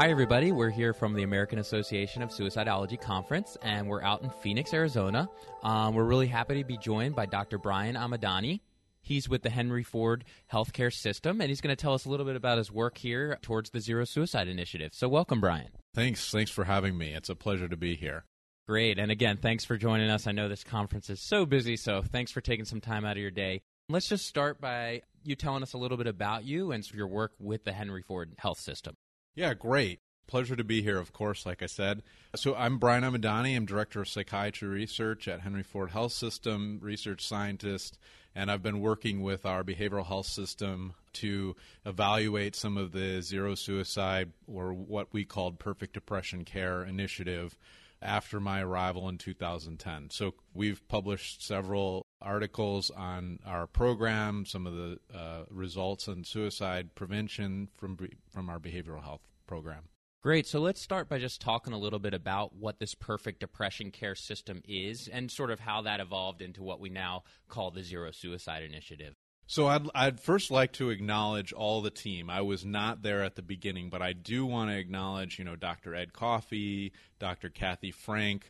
Hi, everybody. We're here from the American Association of Suicidology Conference, and we're out in Phoenix, Arizona. Um, we're really happy to be joined by Dr. Brian Ahmedani. He's with the Henry Ford Healthcare System, and he's going to tell us a little bit about his work here towards the Zero Suicide Initiative. So, welcome, Brian. Thanks. Thanks for having me. It's a pleasure to be here. Great. And again, thanks for joining us. I know this conference is so busy, so thanks for taking some time out of your day. Let's just start by you telling us a little bit about you and your work with the Henry Ford Health System. Yeah, great. Pleasure to be here, of course, like I said. So, I'm Brian Ahmedani. I'm Director of Psychiatry Research at Henry Ford Health System, research scientist, and I've been working with our behavioral health system to evaluate some of the zero suicide or what we called perfect depression care initiative after my arrival in 2010. So, we've published several articles on our program, some of the uh, results on suicide prevention from, from our behavioral health program. Great. So let's start by just talking a little bit about what this perfect depression care system is and sort of how that evolved into what we now call the Zero Suicide Initiative. So I'd, I'd first like to acknowledge all the team. I was not there at the beginning, but I do want to acknowledge, you know, Dr. Ed Coffey, Dr. Kathy Frank.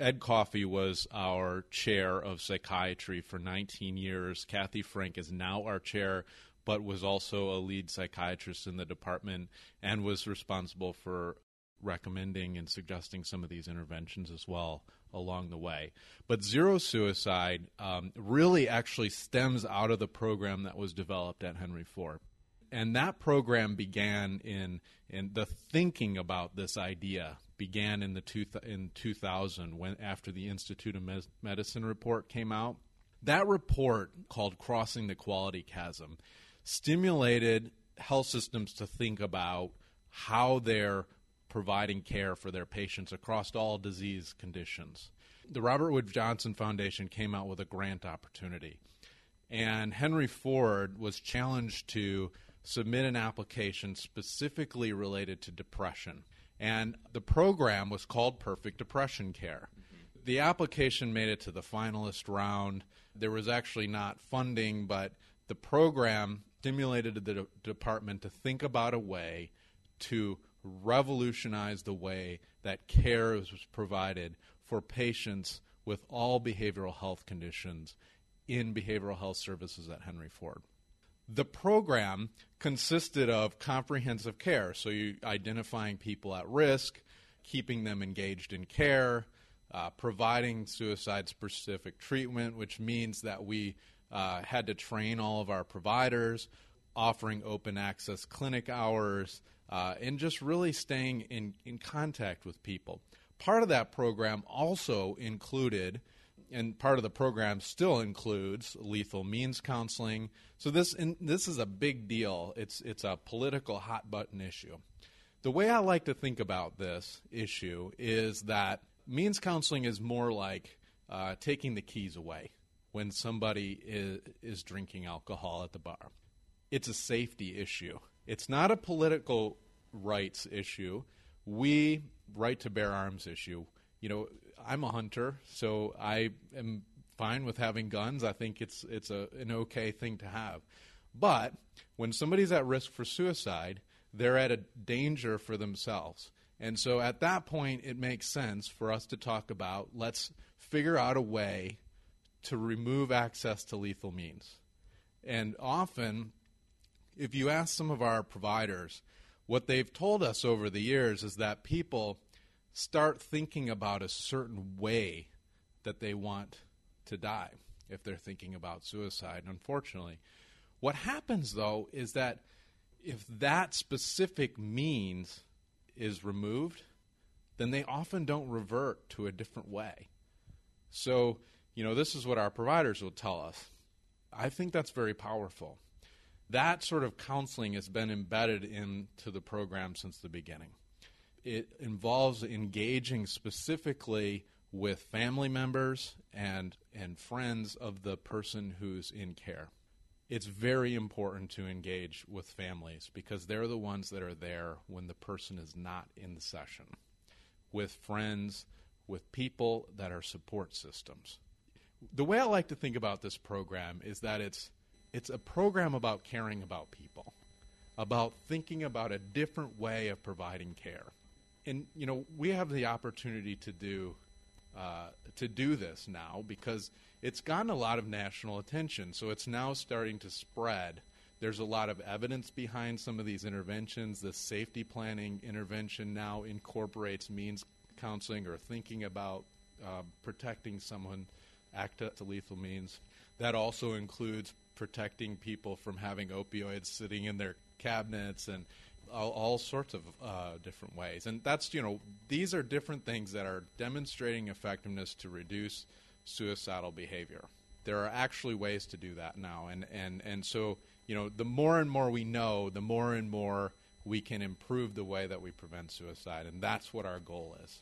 Ed Coffey was our chair of psychiatry for 19 years. Kathy Frank is now our chair but was also a lead psychiatrist in the department and was responsible for recommending and suggesting some of these interventions as well along the way. But zero suicide um, really actually stems out of the program that was developed at Henry Ford. And that program began in, in the thinking about this idea began in the two, in 2000 when after the Institute of Medicine report came out. That report called Crossing the Quality Chasm stimulated health systems to think about how they're providing care for their patients across all disease conditions. The Robert Wood Johnson Foundation came out with a grant opportunity, and Henry Ford was challenged to submit an application specifically related to depression. And the program was called Perfect Depression Care. The application made it to the finalist round. There was actually not funding, but the program stimulated the de- department to think about a way to revolutionize the way that care is provided for patients with all behavioral health conditions in behavioral health services at Henry Ford. The program consisted of comprehensive care, so you identifying people at risk, keeping them engaged in care, uh, providing suicide specific treatment, which means that we uh, had to train all of our providers, offering open access clinic hours, uh, and just really staying in, in contact with people. Part of that program also included, and part of the program still includes lethal means counseling. So this this is a big deal. It's it's a political hot button issue. The way I like to think about this issue is that means counseling is more like uh, taking the keys away when somebody is, is drinking alcohol at the bar. It's a safety issue. It's not a political rights issue. We right to bear arms issue. You know, I'm a hunter, so I am fine with having guns. I think it's it's a, an okay thing to have. But when somebody's at risk for suicide, they're at a danger for themselves. And so at that point, it makes sense for us to talk about let's figure out a way to remove access to lethal means. And often, if you ask some of our providers, what they've told us over the years is that people start thinking about a certain way that they want to die if they're thinking about suicide, unfortunately. What happens, though, is that if that specific means is removed, then they often don't revert to a different way. So you know, this is what our providers will tell us. I think that's very powerful. That sort of counseling has been embedded into the program since the beginning. It involves engaging specifically with family members and, and friends of the person who's in care. It's very important to engage with families because they're the ones that are there when the person is not in the session, with friends, with people that are support systems the way I like to think about this program is that it's it's a program about caring about people. about thinking about a different way of providing care. And you know, we have the opportunity to do uh, to do this now because it's gotten a lot of national attention. So it's now starting to spread. There's a lot of evidence behind some of these interventions. The safety planning intervention now incorporates means counseling or thinking about uh, protecting someone access to lethal means. That also includes protecting people from having opioids sitting in their cabinets and all, all sorts of uh, different ways. And that's, you know, these are different things that are demonstrating effectiveness to reduce suicidal behavior. There are actually ways to do that now. And, and, and so, you know, the more and more we know, the more and more we can improve the way that we prevent suicide. And that's what our goal is.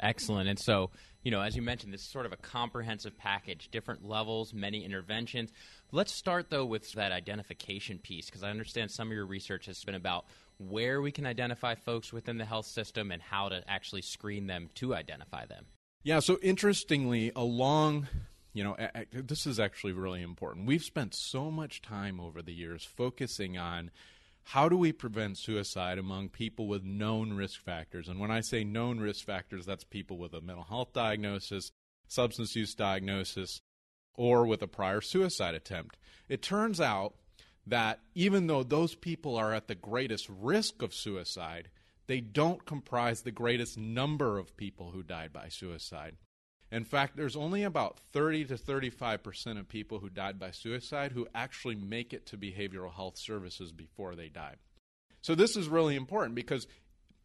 Excellent. And so, you know, as you mentioned, this is sort of a comprehensive package, different levels, many interventions. Let's start, though, with that identification piece, because I understand some of your research has been about where we can identify folks within the health system and how to actually screen them to identify them. Yeah, so interestingly, along, you know, this is actually really important. We've spent so much time over the years focusing on how do we prevent suicide among people with known risk factors? And when I say known risk factors, that's people with a mental health diagnosis, substance use diagnosis, or with a prior suicide attempt. It turns out that even though those people are at the greatest risk of suicide, they don't comprise the greatest number of people who died by suicide. In fact, there's only about 30 to 35 percent of people who died by suicide who actually make it to behavioral health services before they die. So, this is really important because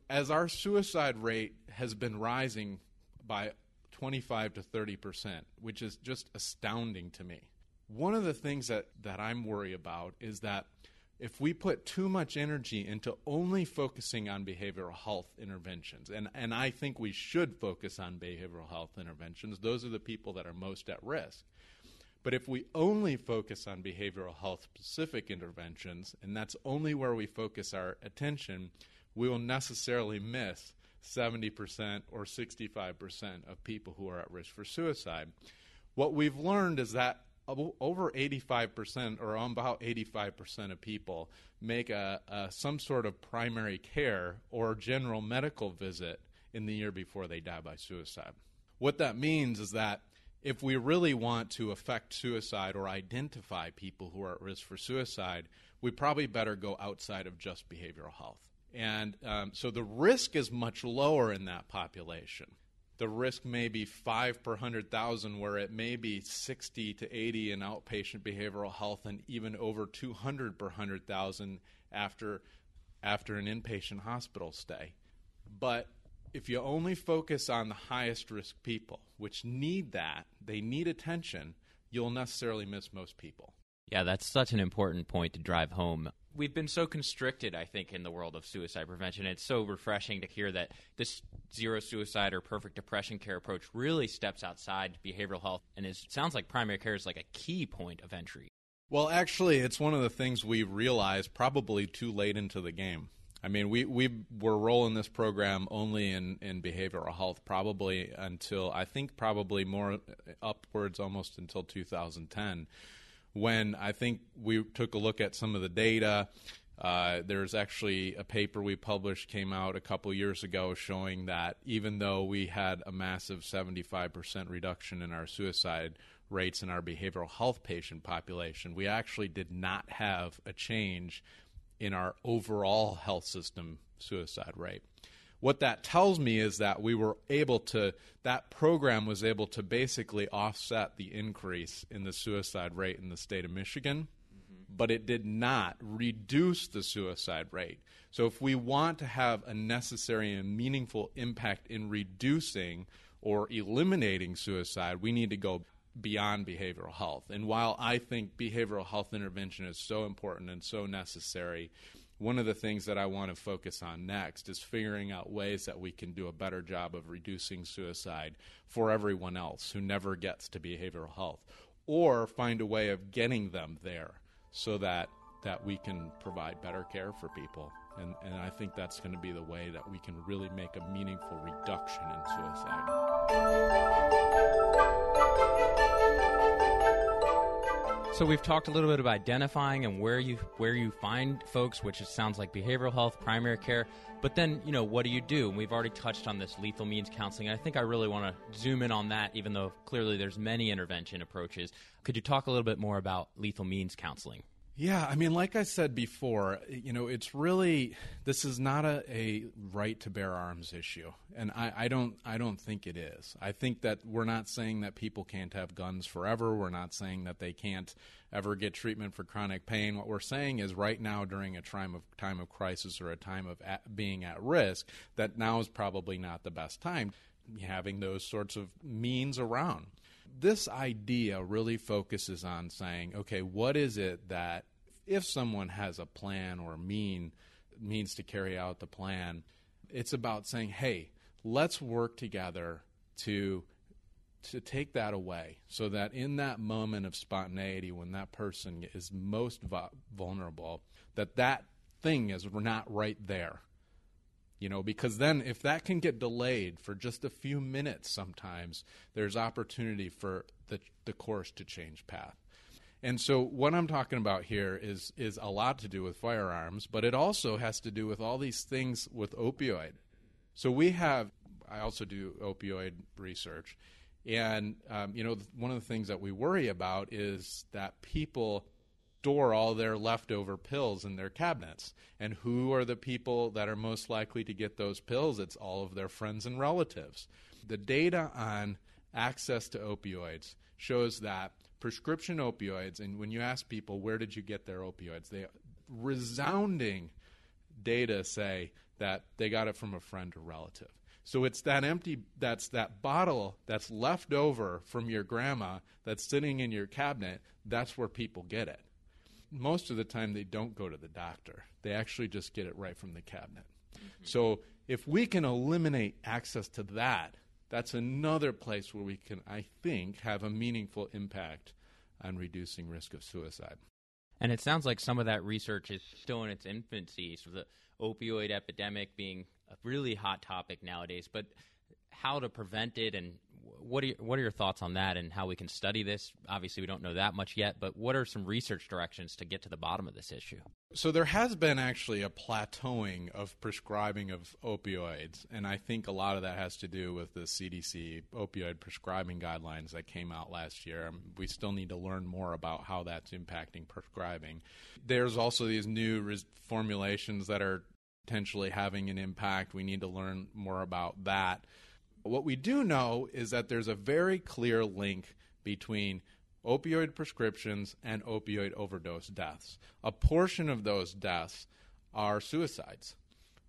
as our suicide rate has been rising by 25 to 30 percent, which is just astounding to me. One of the things that, that I'm worried about is that if we put too much energy into only focusing on behavioral health interventions, and, and I think we should focus on behavioral health interventions, those are the people that are most at risk. But if we only focus on behavioral health specific interventions, and that's only where we focus our attention, we will necessarily miss 70% or 65% of people who are at risk for suicide. What we've learned is that over 85% or about 85% of people make a, a, some sort of primary care or general medical visit in the year before they die by suicide. What that means is that if we really want to affect suicide or identify people who are at risk for suicide, we probably better go outside of just behavioral health. And um, so the risk is much lower in that population the risk may be 5 per 100,000, where it may be 60 to 80 in outpatient behavioral health and even over 200 per 100,000 after, after an inpatient hospital stay. But if you only focus on the highest risk people, which need that, they need attention, you'll necessarily miss most people. Yeah, that's such an important point to drive home we've been so constricted, I think, in the world of suicide prevention. It's so refreshing to hear that this zero suicide or perfect depression care approach really steps outside behavioral health and is sounds like primary care is like a key point of entry. Well, actually, it's one of the things we realized probably too late into the game. I mean, we, we were rolling this program only in, in behavioral health probably until, I think, probably more upwards almost until 2010 when I think we took a look at some of the data. Uh, there's actually a paper we published came out a couple years ago showing that even though we had a massive 75% reduction in our suicide rates in our behavioral health patient population, we actually did not have a change in our overall health system suicide rate what that tells me is that we were able to, that program was able to basically offset the increase in the suicide rate in the state of Michigan, but it did not reduce the suicide rate. So if we want to have a necessary and meaningful impact in reducing or eliminating suicide, we need to go beyond behavioral health. And while I think behavioral health intervention is so important and so necessary, one of the things that I want to focus on next is figuring out ways that we can do a better job of reducing suicide for everyone else who never gets to behavioral health, or find a way of getting them there so that, that we can provide better care for people. And, and I think that's going to be the way that we can really make a meaningful reduction in suicide. So we've talked a little bit about identifying and where you where you find folks, which sounds like behavioral health, primary care. But then, you know, what do you do? And we've already touched on this lethal means counseling. And I think I really want to zoom in on that, even though clearly there's many intervention approaches. Could you talk a little bit more about lethal means counseling? Yeah, I mean, like I said before, you know, it's really this is not a, a right to bear arms issue, and I, I don't I don't think it is. I think that we're not saying that people can't have guns forever. We're not saying that they can't ever get treatment for chronic pain. What we're saying is, right now during a time of time of crisis or a time of at, being at risk, that now is probably not the best time having those sorts of means around this idea really focuses on saying, okay, what is it that if someone has a plan or mean means to carry out the plan, it's about saying, hey, let's work together to to take that away so that in that moment of spontaneity when that person is most vulnerable that that thing is not right there you know because then if that can get delayed for just a few minutes sometimes there's opportunity for the, the course to change path. And so what i'm talking about here is is a lot to do with firearms but it also has to do with all these things with opioid. So we have i also do opioid research. And um, you know one of the things that we worry about is that people store all their leftover pills in their cabinets. And who are the people that are most likely to get those pills? It's all of their friends and relatives. The data on access to opioids shows that prescription opioids, and when you ask people where did you get their opioids, they resounding data say that they got it from a friend or relative. So it's that empty that's that bottle that's left over from your grandma that's sitting in your cabinet, that's where people get it most of the time they don't go to the doctor. They actually just get it right from the cabinet. Mm-hmm. So if we can eliminate access to that, that's another place where we can, I think, have a meaningful impact on reducing risk of suicide. And it sounds like some of that research is still in its infancy. So the opioid epidemic being a really hot topic nowadays, but how to prevent it and what are your, what are your thoughts on that and how we can study this? Obviously, we don't know that much yet, but what are some research directions to get to the bottom of this issue? So there has been actually a plateauing of prescribing of opioids, and I think a lot of that has to do with the CDC opioid prescribing guidelines that came out last year. We still need to learn more about how that's impacting prescribing. There's also these new res- formulations that are potentially having an impact. We need to learn more about that. What we do know is that there's a very clear link between opioid prescriptions and opioid overdose deaths. A portion of those deaths are suicides.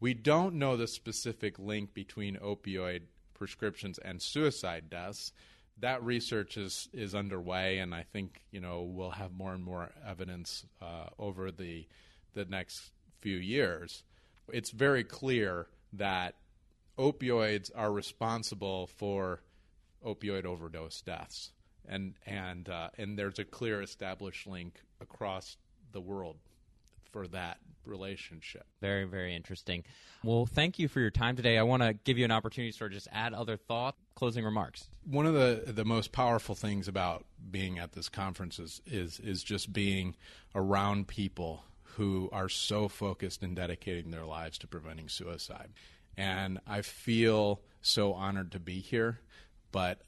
We don't know the specific link between opioid prescriptions and suicide deaths. That research is is underway, and I think you know we'll have more and more evidence uh, over the the next few years. It's very clear that opioids are responsible for opioid overdose deaths, and and uh, and there's a clear established link across the world for that relationship. Very, very interesting. Well, thank you for your time today. I want to give you an opportunity to sort of just add other thought, closing remarks. One of the the most powerful things about being at this conference is is, is just being around people who are so focused and dedicating their lives to preventing suicide and I feel so honored to be here. But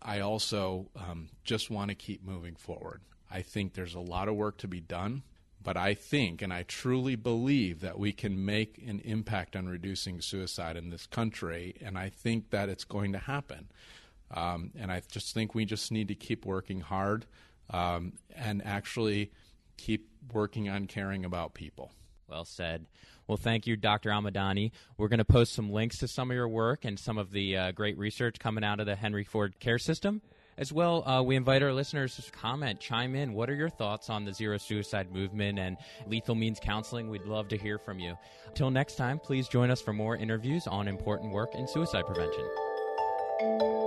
I also um, just want to keep moving forward. I think there's a lot of work to be done, but I think and I truly believe that we can make an impact on reducing suicide in this country, and I think that it's going to happen. Um, and I just think we just need to keep working hard um, and actually keep working on caring about people. Well said. Well, thank you, Dr. Ahmedani. We're going to post some links to some of your work and some of the uh, great research coming out of the Henry Ford Care System. As well, uh, we invite our listeners to comment, chime in. What are your thoughts on the zero suicide movement and lethal means counseling? We'd love to hear from you. Until next time, please join us for more interviews on important work in suicide prevention.